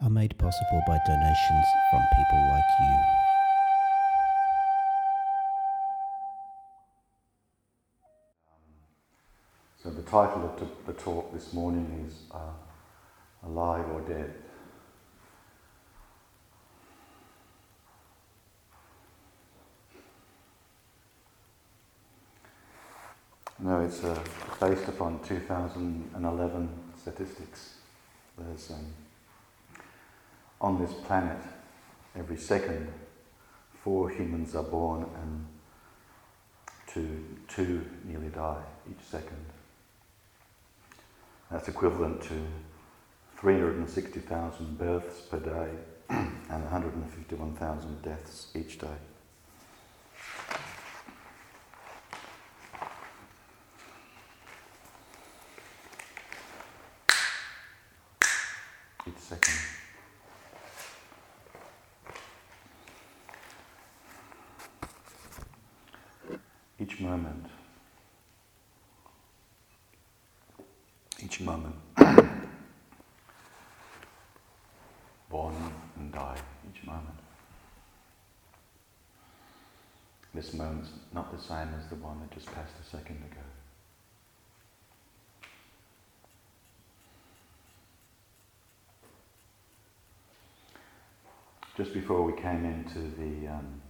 are made possible by donations from people like you. So the title of the talk this morning is uh, Alive or Dead. No, it's uh, based upon 2011 statistics. There's um, on this planet, every second, four humans are born and two, two nearly die each second. That's equivalent to 360,000 births per day and 151,000 deaths each day. Each second. Each moment. Each moment. Born and die each moment. This moment's same as the one that just passed a second ago. Just before we came into the um,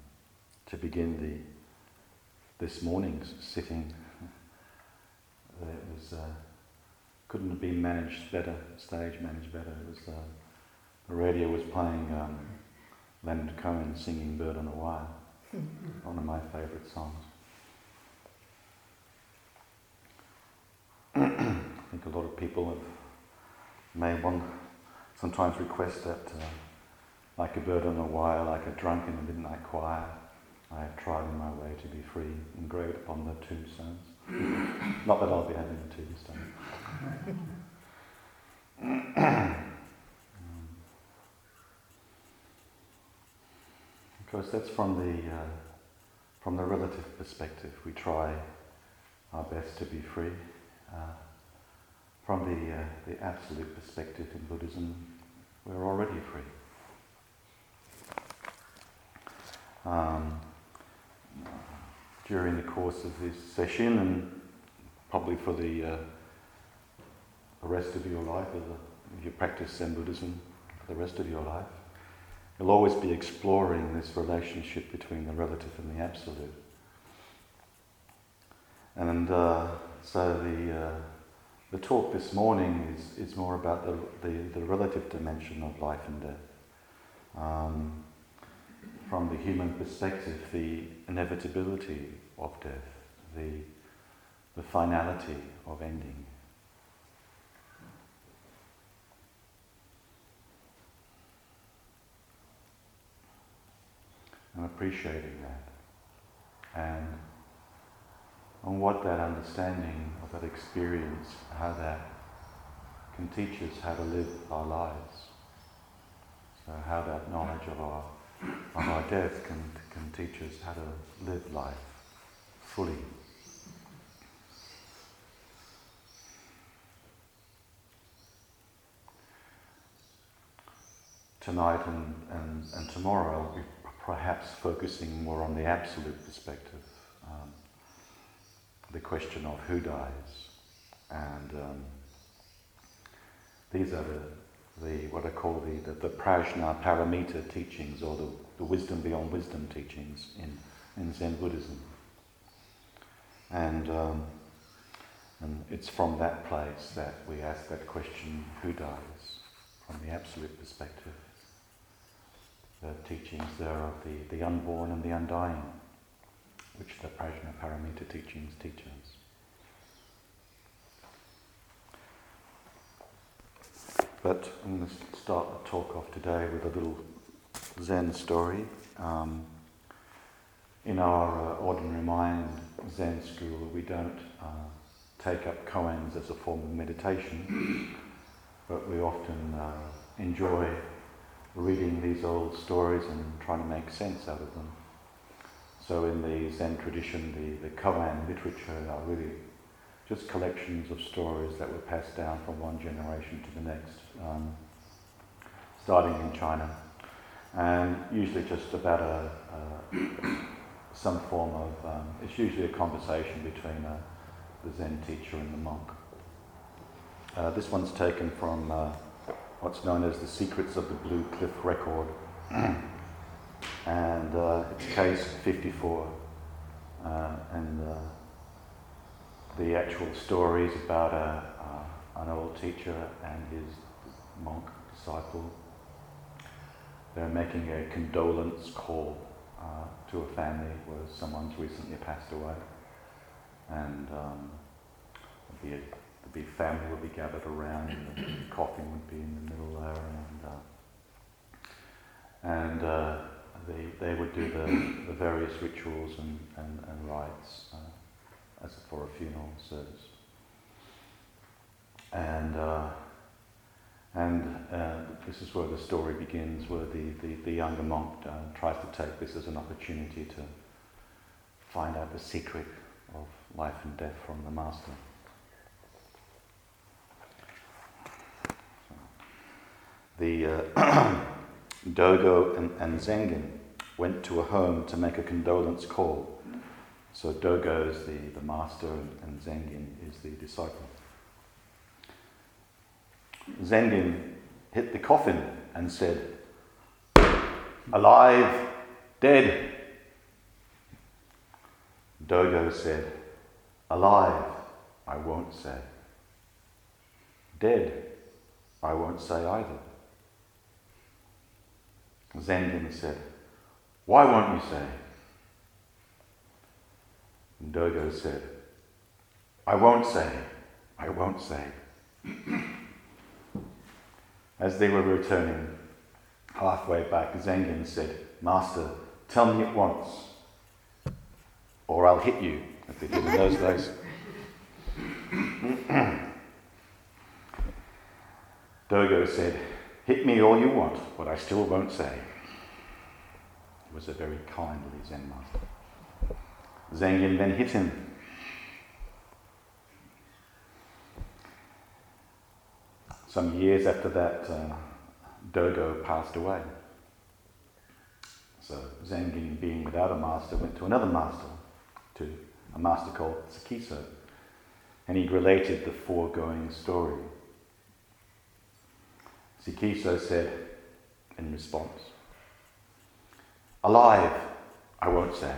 to begin the this morning's sitting, it was uh, couldn't have been managed better, stage managed better. It was uh, the radio was playing um, Leonard Cohen singing "Bird on a Wire," one of my favourite songs. I think a lot of people have may one sometimes request that. Uh, like a bird on a wire, like a drunk in a midnight choir, I have tried in my way to be free, engraved upon the tombstones. Not that I'll be having a tombstone. because that's from the uh, from the relative perspective. We try our best to be free. Uh, from the uh, the absolute perspective in Buddhism, we're already free. um, during the course of this session and probably for the, uh, the rest of your life, if you practice Zen Buddhism for the rest of your life. You'll always be exploring this relationship between the relative and the absolute. And uh, so the, uh, the talk this morning is, is more about the, the, the relative dimension of life and death. Um, from the human perspective, the inevitability of death, the, the finality of ending. And appreciating that. And on what that understanding of that experience, how that can teach us how to live our lives. So how that knowledge of our of our death can, can teach us how to live life fully. Tonight and, and, and tomorrow, I'll be perhaps focusing more on the absolute perspective, um, the question of who dies. And um, these are the the what I call the, the, the Prajna Paramita teachings or the, the wisdom beyond wisdom teachings in, in Zen Buddhism. And, um, and it's from that place that we ask that question, who dies? From the absolute perspective. The teachings there of the, the unborn and the undying, which the Prajna Paramita teachings teach us. But I'm going to start the talk off today with a little Zen story. Um, in our uh, ordinary mind Zen school, we don't uh, take up koans as a form of meditation, but we often uh, enjoy reading these old stories and trying to make sense out of them. So in the Zen tradition, the, the koan literature are really just collections of stories that were passed down from one generation to the next, um, starting in China, and usually just about a, some form of. Um, it's usually a conversation between a, the Zen teacher and the monk. Uh, this one's taken from uh, what's known as the Secrets of the Blue Cliff Record, and uh, it's case 54, uh, and uh, the actual story is about a, uh, an old teacher and his monk disciple. They're making a condolence call uh, to a family where someone's recently passed away, and um, the, the big family would be gathered around, and the coffin would be in the middle there, and uh, and they they would do the, the various rituals and, and, and rites uh, as for a funeral service, and. Uh, and uh, this is where the story begins, where the, the, the younger monk uh, tries to take this as an opportunity to find out the secret of life and death from the master. The uh, Dogo and, and Zengen went to a home to make a condolence call. So Dogo is the, the master and, and Zengen is the disciple. Zengen hit the coffin and said, Alive, dead. Dogo said, Alive, I won't say. Dead, I won't say either. Zengen said, Why won't you say? And Dogo said, I won't say, I won't say. As they were returning halfway back, Zengen said, Master, tell me at once, or I'll hit you, they did in those days. Dogo said, Hit me all you want, but I still won't say. He was a very kindly Zen master. Zengen then hit him Some years after that, uh, Dogo passed away. So Zengen, being without a master, went to another master, to a master called Sekiso, and he related the foregoing story. Sekiso said in response, Alive, I won't say.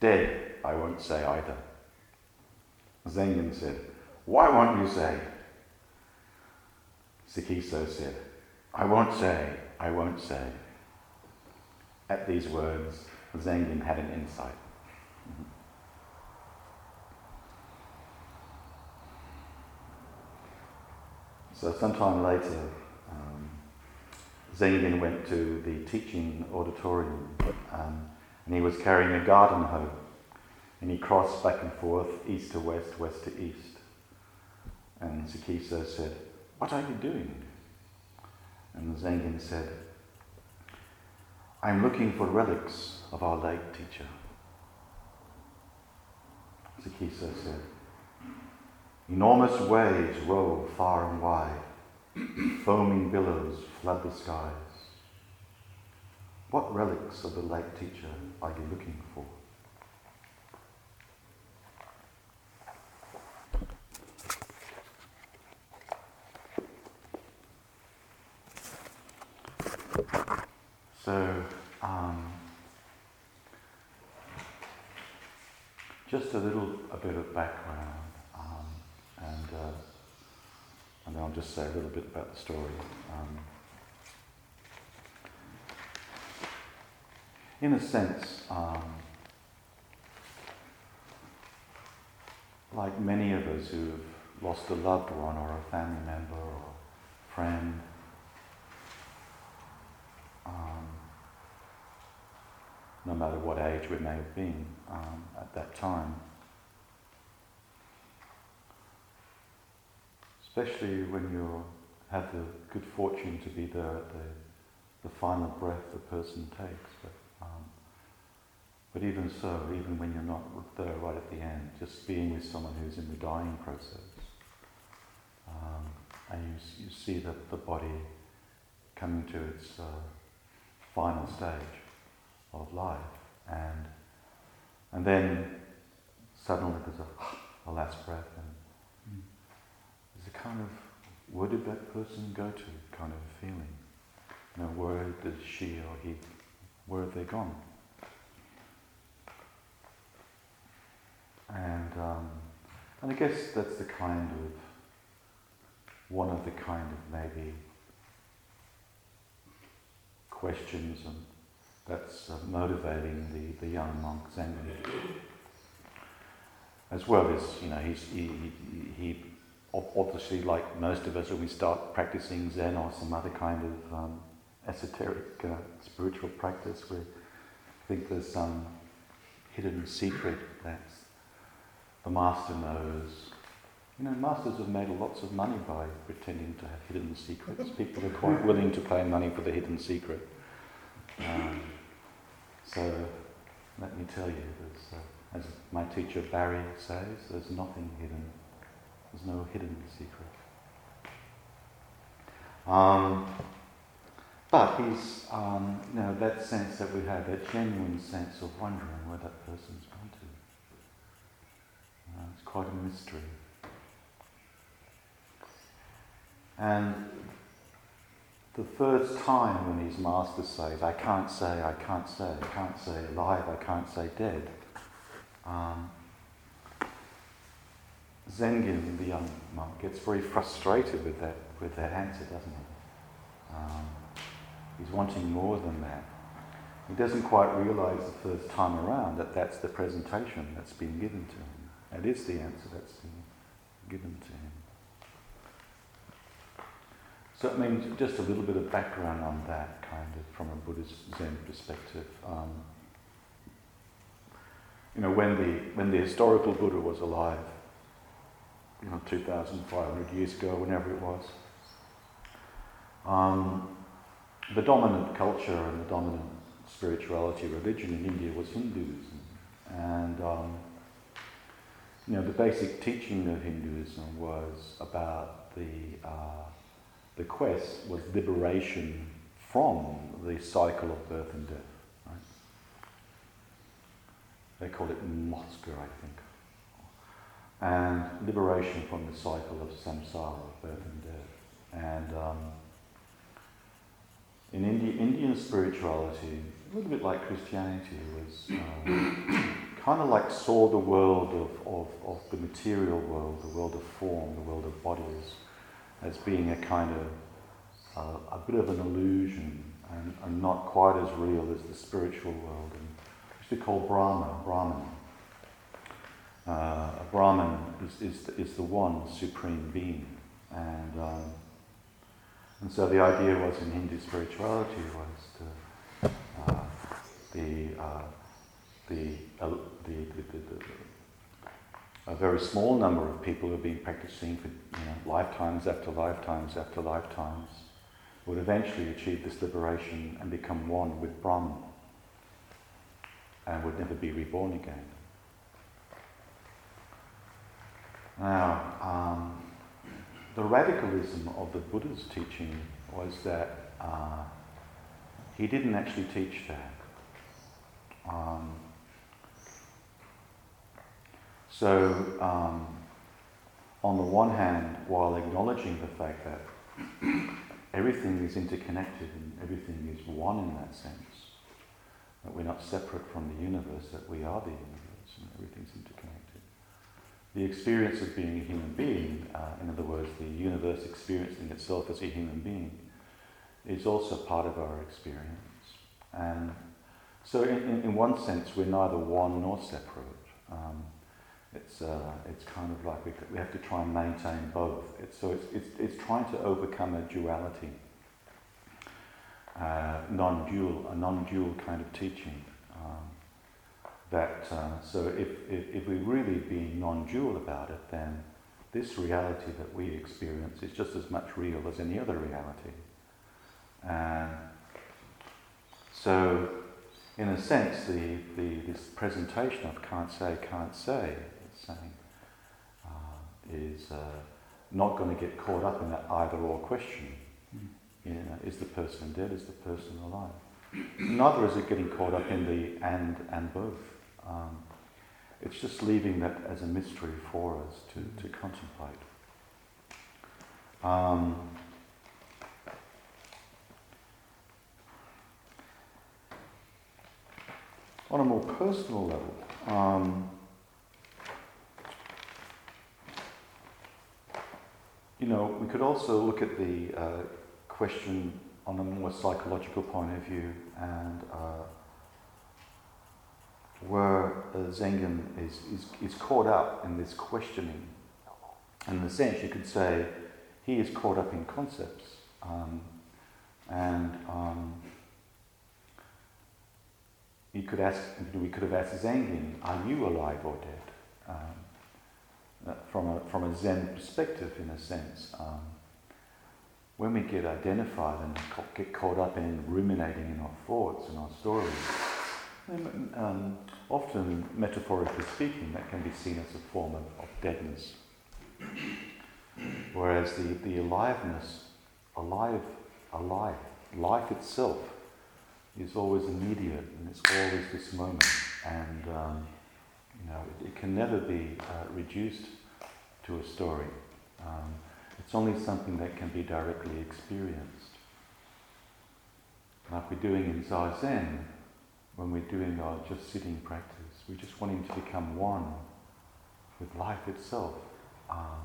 Dead, I won't say either. Zengen said, Why won't you say? Sekiso said, I won't say, I won't say. At these words, Zengen had an insight. So sometime later, um, Zengen went to the teaching auditorium um, and he was carrying a garden hoe and he crossed back and forth, east to west, west to east. And Sekiso said, what are you doing? And Zengen said, I'm looking for relics of our late teacher. Sekiso said, Enormous waves roll far and wide, foaming billows flood the skies. What relics of the late teacher are you looking for? So, um, just a little a bit of background, uh, and then I'll just say a little bit about the story. Um, in a sense, um, like many of us who've lost a loved one or a family member or a friend, um, no matter what age we may have been um, at that time. Especially when you have the good fortune to be the, the, the final breath the person takes. But, um, but even so, even when you're not there right at the end, just being with someone who's in the dying process, um, and you, you see that the body coming to its uh, final stage of life, and and then suddenly there's a, a last breath, and kind of where did that person go to kind of feeling. You know, where did she or he, where have they gone? And um, and I guess that's the kind of one of the kind of maybe questions and that's uh, motivating the, the young monk Zengen. As well as, you know, he, he, obviously, like most of us, when we start practicing Zen or some other kind of um, esoteric uh, spiritual practice, we think there's some hidden secret that the master knows. You know, masters have made lots of money by pretending to have hidden secrets. People are quite willing to pay money for the hidden secret. Um, so let me tell you, uh, as my teacher Barry says, there's nothing hidden. There's no hidden secret. Um, but he's, um, you know, that sense that we have, that genuine sense of wondering where that person's gone to. Uh, it's quite a mystery. And the first time when his master says, I can't say, I can't say, I can't say alive, I can't say dead, um, Zengen, the young monk, gets very frustrated with that, with that answer, doesn't he? Um, he's wanting more than that. He doesn't quite realize the first time around that that's the presentation that's been given to him. That is the answer that's been given to him. So I mean, just a little bit of background on that, kind of from a Buddhist Zen perspective. Um, you know, when the when the historical Buddha was alive, you know, 2,500 years ago, whenever it was, um, the dominant culture and the dominant spirituality, religion in India was Hinduism, and um, you know, the basic teaching of Hinduism was about the uh, the quest was liberation from the cycle of birth and death. Right? They call it moksha, I think. And liberation from the cycle of samsara, birth and death. And um, in Indi- Indian spirituality, a little bit like Christianity, was um, kind of like saw the world of, of, of the material world, the world of form, the world of bodies as being a kind of uh, a bit of an illusion and, and, not quite as real as the spiritual world. And used to call Brahma, Brahman. Uh, a Brahman is, is, is the one supreme being. And, um, and so the idea was in Hindu spirituality was to, uh, the, uh, the, uh, the, the, the a very small number of people who have been practicing for you know, lifetimes after lifetimes after lifetimes would eventually achieve this liberation and become one with Brahman and would never be reborn again. Now, um, the radicalism of the Buddha's teaching was that uh, he didn't actually teach that. Um, so, um, on the one hand, while acknowledging the fact that everything is interconnected and everything is one in that sense, that we're not separate from the universe, that we are the universe and everything's interconnected. The experience of being a human being, uh, in other words, the universe experiencing itself as a human being, is also part of our experience. And so, in, in, in one sense, we're neither one nor separate. Um, it's, uh, it's kind of like we, we have to try and maintain both. It's, so it's, it's, it's trying to overcome a duality, uh, non-dual, a non-dual kind of teaching. Um, that uh, so if, if, if we really be non-dual about it, then this reality that we experience is just as much real as any other reality. And so, in a sense, the, the, this presentation of can't say, can't say, saying, uh, is uh, not going to get caught up in that either or question. Mm. You know, is the person dead? Is the person alive? Neither is it getting caught up in the and and both. Um, it's just leaving that as a mystery for us to, to contemplate. Um, on a more personal level, um, you know, we could also look at the uh, question on a more psychological point of view and uh, where uh, Zengen is, is, is caught up in this questioning. And in a sense, you could say he is caught up in concepts. Um, and um, you could ask, we could have asked Zengen, are you alive or dead? Um, uh, from, a, from a Zen perspective, in a sense. Um, when we get identified and get caught up in ruminating in our thoughts and our stories, um, often, metaphorically speaking, that can be seen as a form of, of deadness. Whereas the, the aliveness, alive, alive, life itself is always immediate and it's always this moment. And um, you know, it, it, can never be uh, reduced to a story. Um, it's only something that can be directly experienced. Like we're doing in Zazen, when we're doing our just sitting practice, we're just wanting to become one with life itself. Uh,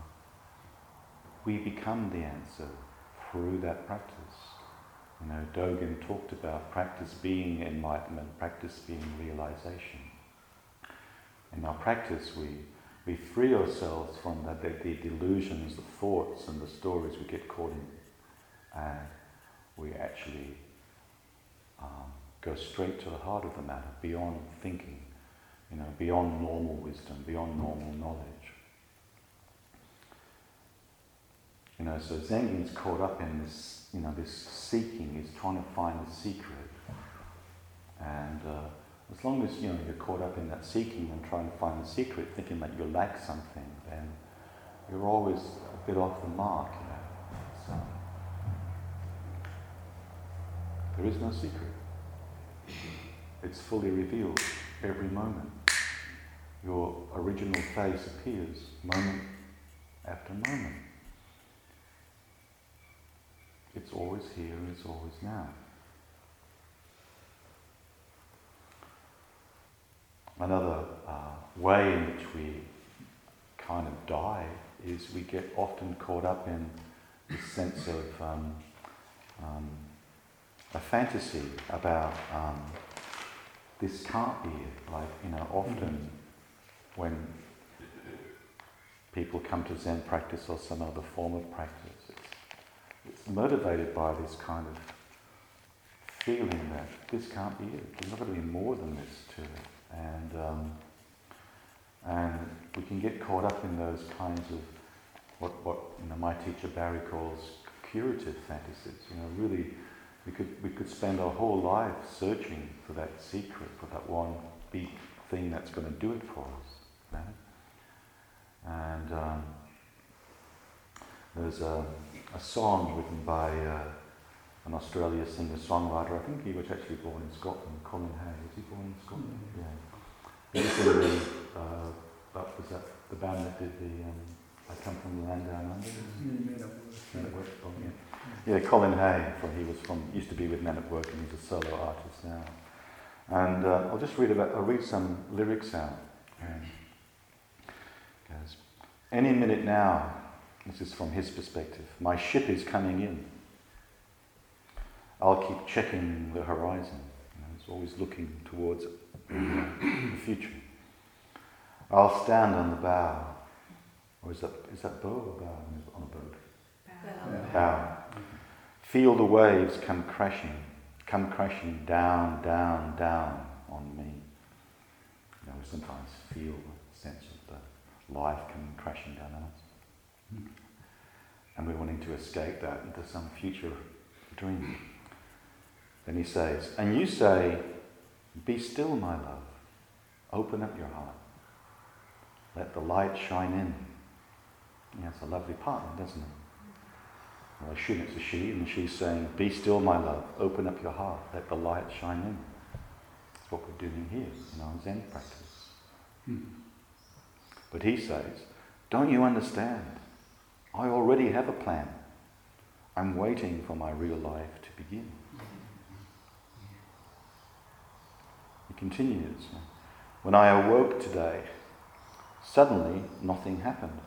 we become the answer through that practice. You know, Dogen talked about practice being enlightenment, practice being realization. In our practice, we we free ourselves from the, the, the, delusions, the thoughts, and the stories we get caught in. And we actually um, go straight to the heart of the matter, beyond thinking, you know, beyond normal wisdom, beyond normal knowledge. You know, so Zengen's caught up in this, you know, this seeking, is trying to find the secret. And uh, as long as you know you're caught up in that seeking and trying to find the secret, thinking that you lack something, then you're always a bit off the mark. You know. So there is no secret. It's fully revealed every moment. Your original face appears moment after moment. It's always here, it's always now. Another uh, way in which we kind of die is we get often caught up in the sense of um, um, a fantasy about um, this can't be it. Like, you know, often mm-hmm. when people come to Zen practice or some other form of practice, it's, it's motivated by this kind of feeling that this can't be it. There's not going to be more than this to it. And, um, and we can get caught up in those kinds of what, what you know, my teacher Barry calls curative fantasies. You know, really, we could, we could spend our whole life searching for that secret, for that one big thing that's going to do it for us. You know? And um, there's a, a, song written by uh, an Australian singer-songwriter. I think he was actually born in Scotland, Colin Hay. Was he born in Scotland? Mm-hmm. Yeah. He was in the, uh, that was that the band that did the um, I Come From the Land Down Under? Mm-hmm. Yeah. Yeah, Colin Hay, from, he was from, used to be with Men at Work and he's a solo artist now. And uh, I'll just read about, I'll read some lyrics out. Um, goes, Any minute now, this is from his perspective, my ship is coming in. I'll keep checking the horizon. You know, it's always looking towards the future. I'll stand on the bow. Or is that, is that bow or bow on a boat? Bow. bow. Feel the waves come crashing, come crashing down, down, down on me. You know, we sometimes feel the sense of the life coming crashing down on us. And we're wanting to escape that into some future dream. Then he says, And you say, Be still, my love. Open up your heart. Let the light shine in. Yeah, it's a lovely partner, doesn't it? I assume it's a she, and she's saying, Be still, my love. Open up your heart. Let the light shine in. That's what we're doing here in our Zen practice. Hmm. But he says, Don't you understand? I already have a plan. I'm waiting for my real life to begin. He continues, When I awoke today, suddenly nothing happened.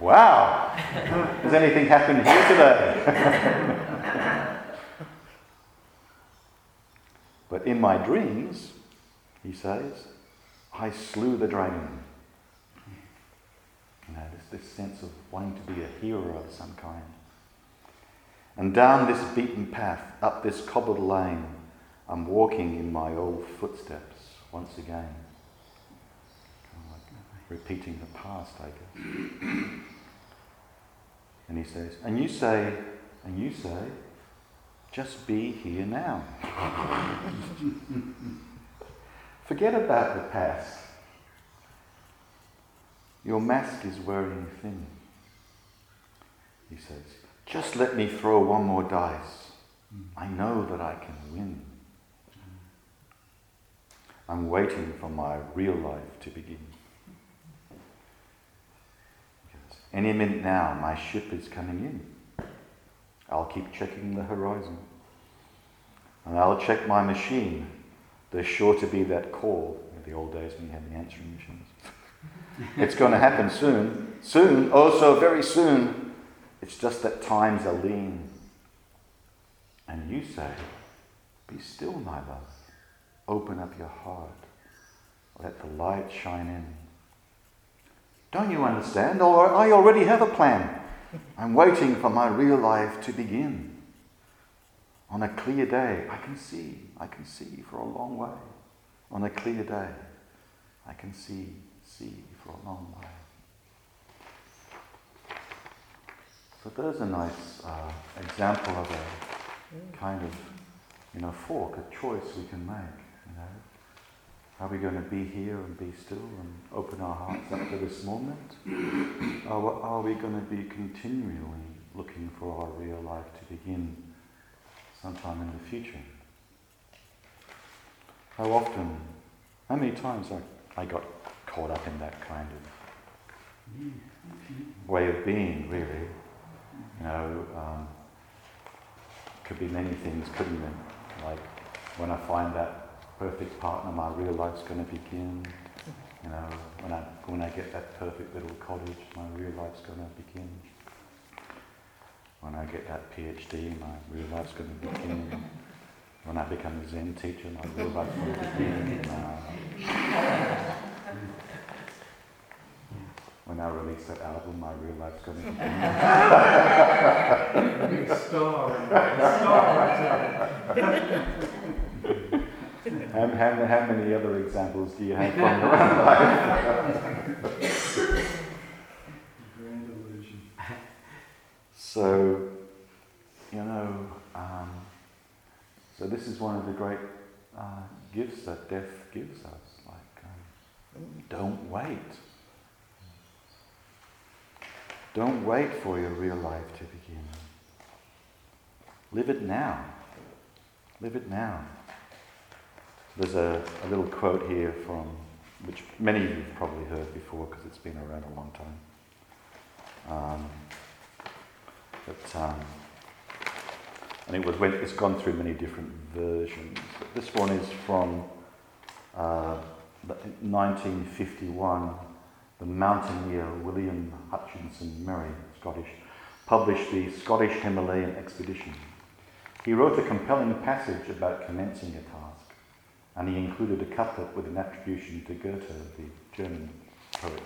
Wow! Has anything happened here today? but in my dreams, he says, I slew the dragon. You know, this, this sense of wanting to be a hero of some kind. And down this beaten path, up this cobbled lane, I'm walking in my old footsteps once again repeating the past, I guess. And he says, and you say, and you say, just be here now. Forget about the past. Your mask is wearing thin. He says, just let me throw one more dice. Hmm. I know that I can win. I'm waiting for my real life to begin. Any minute now, my ship is coming in. I'll keep checking the horizon. And I'll check my machine. There's sure to be that call. In the old days when you had the answering machines. it's going to happen soon. Soon, oh, so very soon. It's just that times are lean. And you say, Be still, my love. Open up your heart. Let the light shine in. Don't you understand? Or I already have a plan. I'm waiting for my real life to begin. On a clear day, I can see, I can see for a long way. On a clear day, I can see, see for a long way. So there's a nice uh, example of a kind of, you know, fork, a choice we can make. Are we going to be here and be still and open our hearts up to this moment? Or are we going to be continually looking for our real life to begin sometime in the future? How often, how many times I, I got caught up in that kind of way of being, really? You know, um, could be many things, couldn't it? Like when I find that perfect partner, my real life's going to begin. You know, when I, when I get that perfect little cottage, my real life's going to begin. When I get that PhD, my real life's going to begin. When I become a Zen teacher, my real life's going to begin. Uh, when I release that album, my real life's going to begin. Big star. star how, how, how, many other examples do you have from your own life? Grand illusion. So, you know, um, so this is one of the great uh, gifts that death gives us. Like, um, don't wait. Don't wait for your real life to begin. Live it now. Live it now. There's a, a little quote here from, which many of you have probably heard before because it's been around a long time. Um, but, um, and it was when it's gone through many different versions. But this one is from uh, 1951. The mountaineer William Hutchinson Murray, Scottish, published the Scottish Himalayan Expedition. He wrote a compelling passage about commencing a task and he included a couplet with an attribution to Goethe, the German poet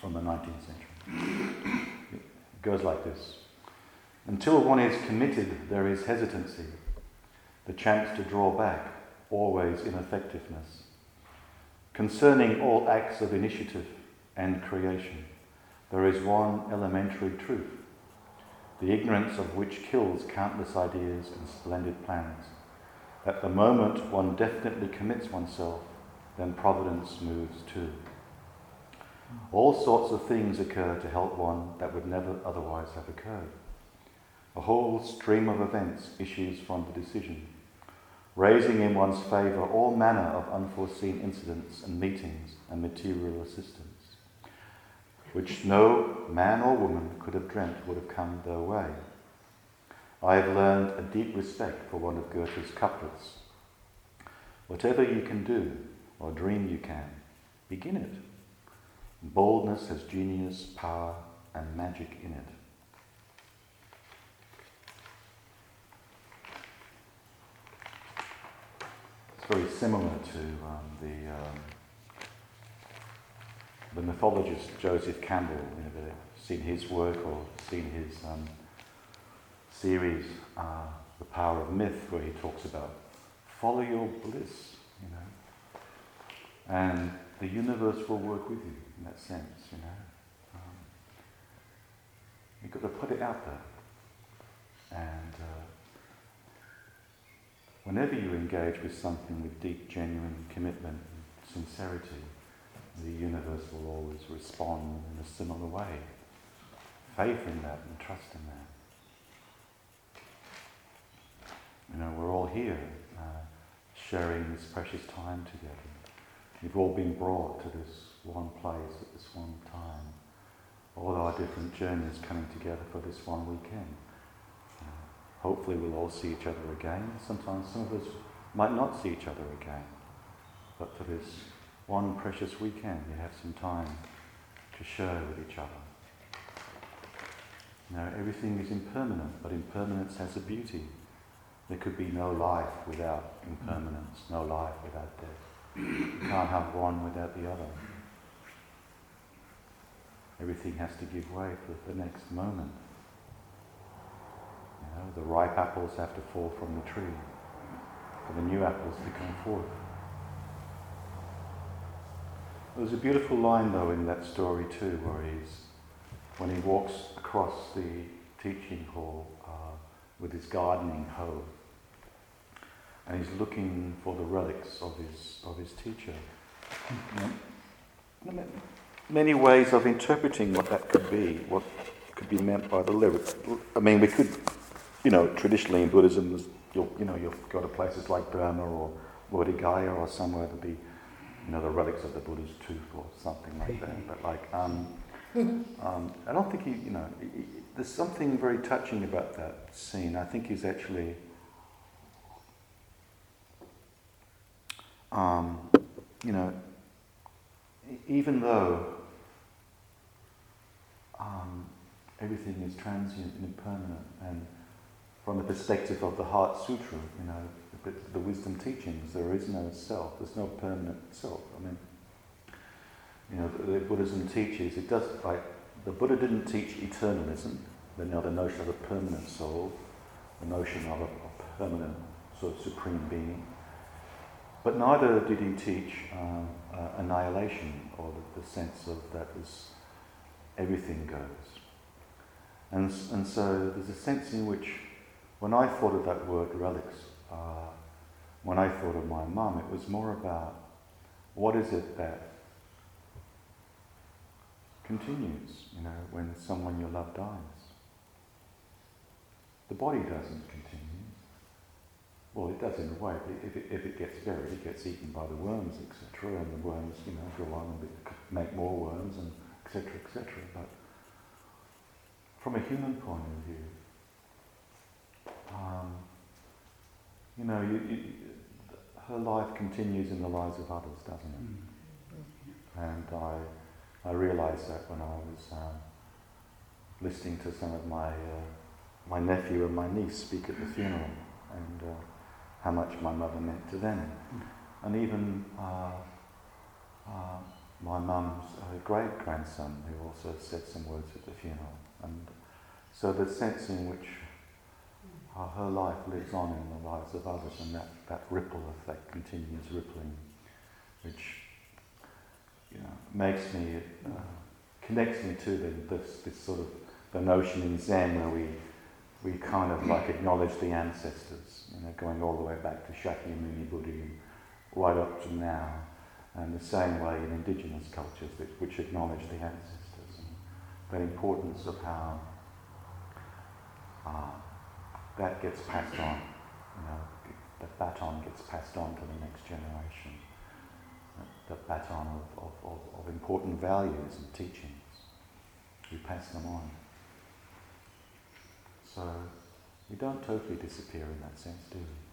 from the 19th century. It goes like this Until one is committed, there is hesitancy. the chance to draw back, always ineffectiveness. Concerning all acts of initiative and creation, there is one elementary truth, the ignorance of which kills countless ideas and splendid plans. At the moment one definitely commits oneself, then providence moves too. All sorts of things occur to help one that would never otherwise have occurred. A whole stream of events issues from the decision, raising in one's favour all manner of unforeseen incidents and meetings and material assistance, which no man or woman could have dreamt would have come their way. I have learned a deep respect for one of Goethe's couplets. Whatever you can do, or dream you can, begin it. Boldness has genius, power, and magic in it. It's very similar to um, the, um, the mythologist Joseph Campbell. You know, seen his work or seen his um, series, uh, The Power of Myth, where he talks about follow your bliss, you know, and the universe will work with you in that sense, you know. Um, you've got to put it out there. And uh, whenever you engage with something with deep, genuine commitment and sincerity, the universe will always respond in a similar way. Faith in that and trust in that. You know, we're all here uh, sharing this precious time together. You've all been brought to this one place at this one time. All our different journeys coming together for this one weekend. Uh, hopefully we'll all see each other again. Sometimes some of us might not see each other again. But for this one precious weekend, you have some time to share with each other. Now, everything is impermanent, but impermanence has a beauty. There could be no life without impermanence, no life without death. You can't have one without the other. Everything has to give way for the next moment. You know, the ripe apples have to fall from the tree for the new apples to come forth. There's a beautiful line though in that story too, where he's when he walks across the teaching hall uh, with his gardening hoe, and he's looking for the relics of his of his teacher. Many ways of interpreting what that could be, what could be meant by the lyrics. I mean, we could, you know, traditionally in Buddhism, you'll, you know, you've got to places like Burma or Bodh Gaya or somewhere to be, you know, the relics of the Buddha's tooth or something like that. But like, um, um, I don't think he, you know, he, he, there's something very touching about that scene. I think he's actually um, you know, even though um, everything is transient and impermanent, and from the perspective of the Heart Sutra, you know, the, the wisdom teachings, there is no self, there's no permanent self. I mean, you know, the, the Buddhism teaches, it does, like, the Buddha didn't teach eternalism, you know, the notion of a permanent soul, the notion of a, a permanent sort of supreme being. But neither did he teach uh, uh, annihilation or the, the, sense of that is everything goes. And, and so there's a sense in which, when I thought of that word relics, uh, when I thought of my mum, it was more about what is it that continues, you know, when someone you love dies. The body doesn't continue. Well, it does in a way. If it, if it gets buried, it gets eaten by the worms, etc. And the worms, you know, go on and make more worms, and etc. etc. But from a human point of view, um, you know, you, you, her life continues in the lives of others, doesn't it? Mm-hmm. And I, I realised that when I was um, listening to some of my uh, my nephew and my niece speak at the funeral, and. Uh, how much my mother meant to them. And even uh, uh, my mum's uh, great grandson, who also said some words at the funeral. And so the sense in which uh, her life lives on in the lives of others, and that, that ripple effect continues rippling, which you know, makes me, uh, connects me to the, this, this sort of the notion in Zen where we, we kind of like acknowledge the ancestors, you know, going all the way back to Shakyamuni Buddhism, right up to now, and the same way in indigenous cultures which, which acknowledge the ancestors, and the importance of how uh, that gets passed on, you know, the baton gets passed on to the next generation, the baton of, of, of, of important values and teachings. We pass them on. So we don't totally disappear in that sense, do we?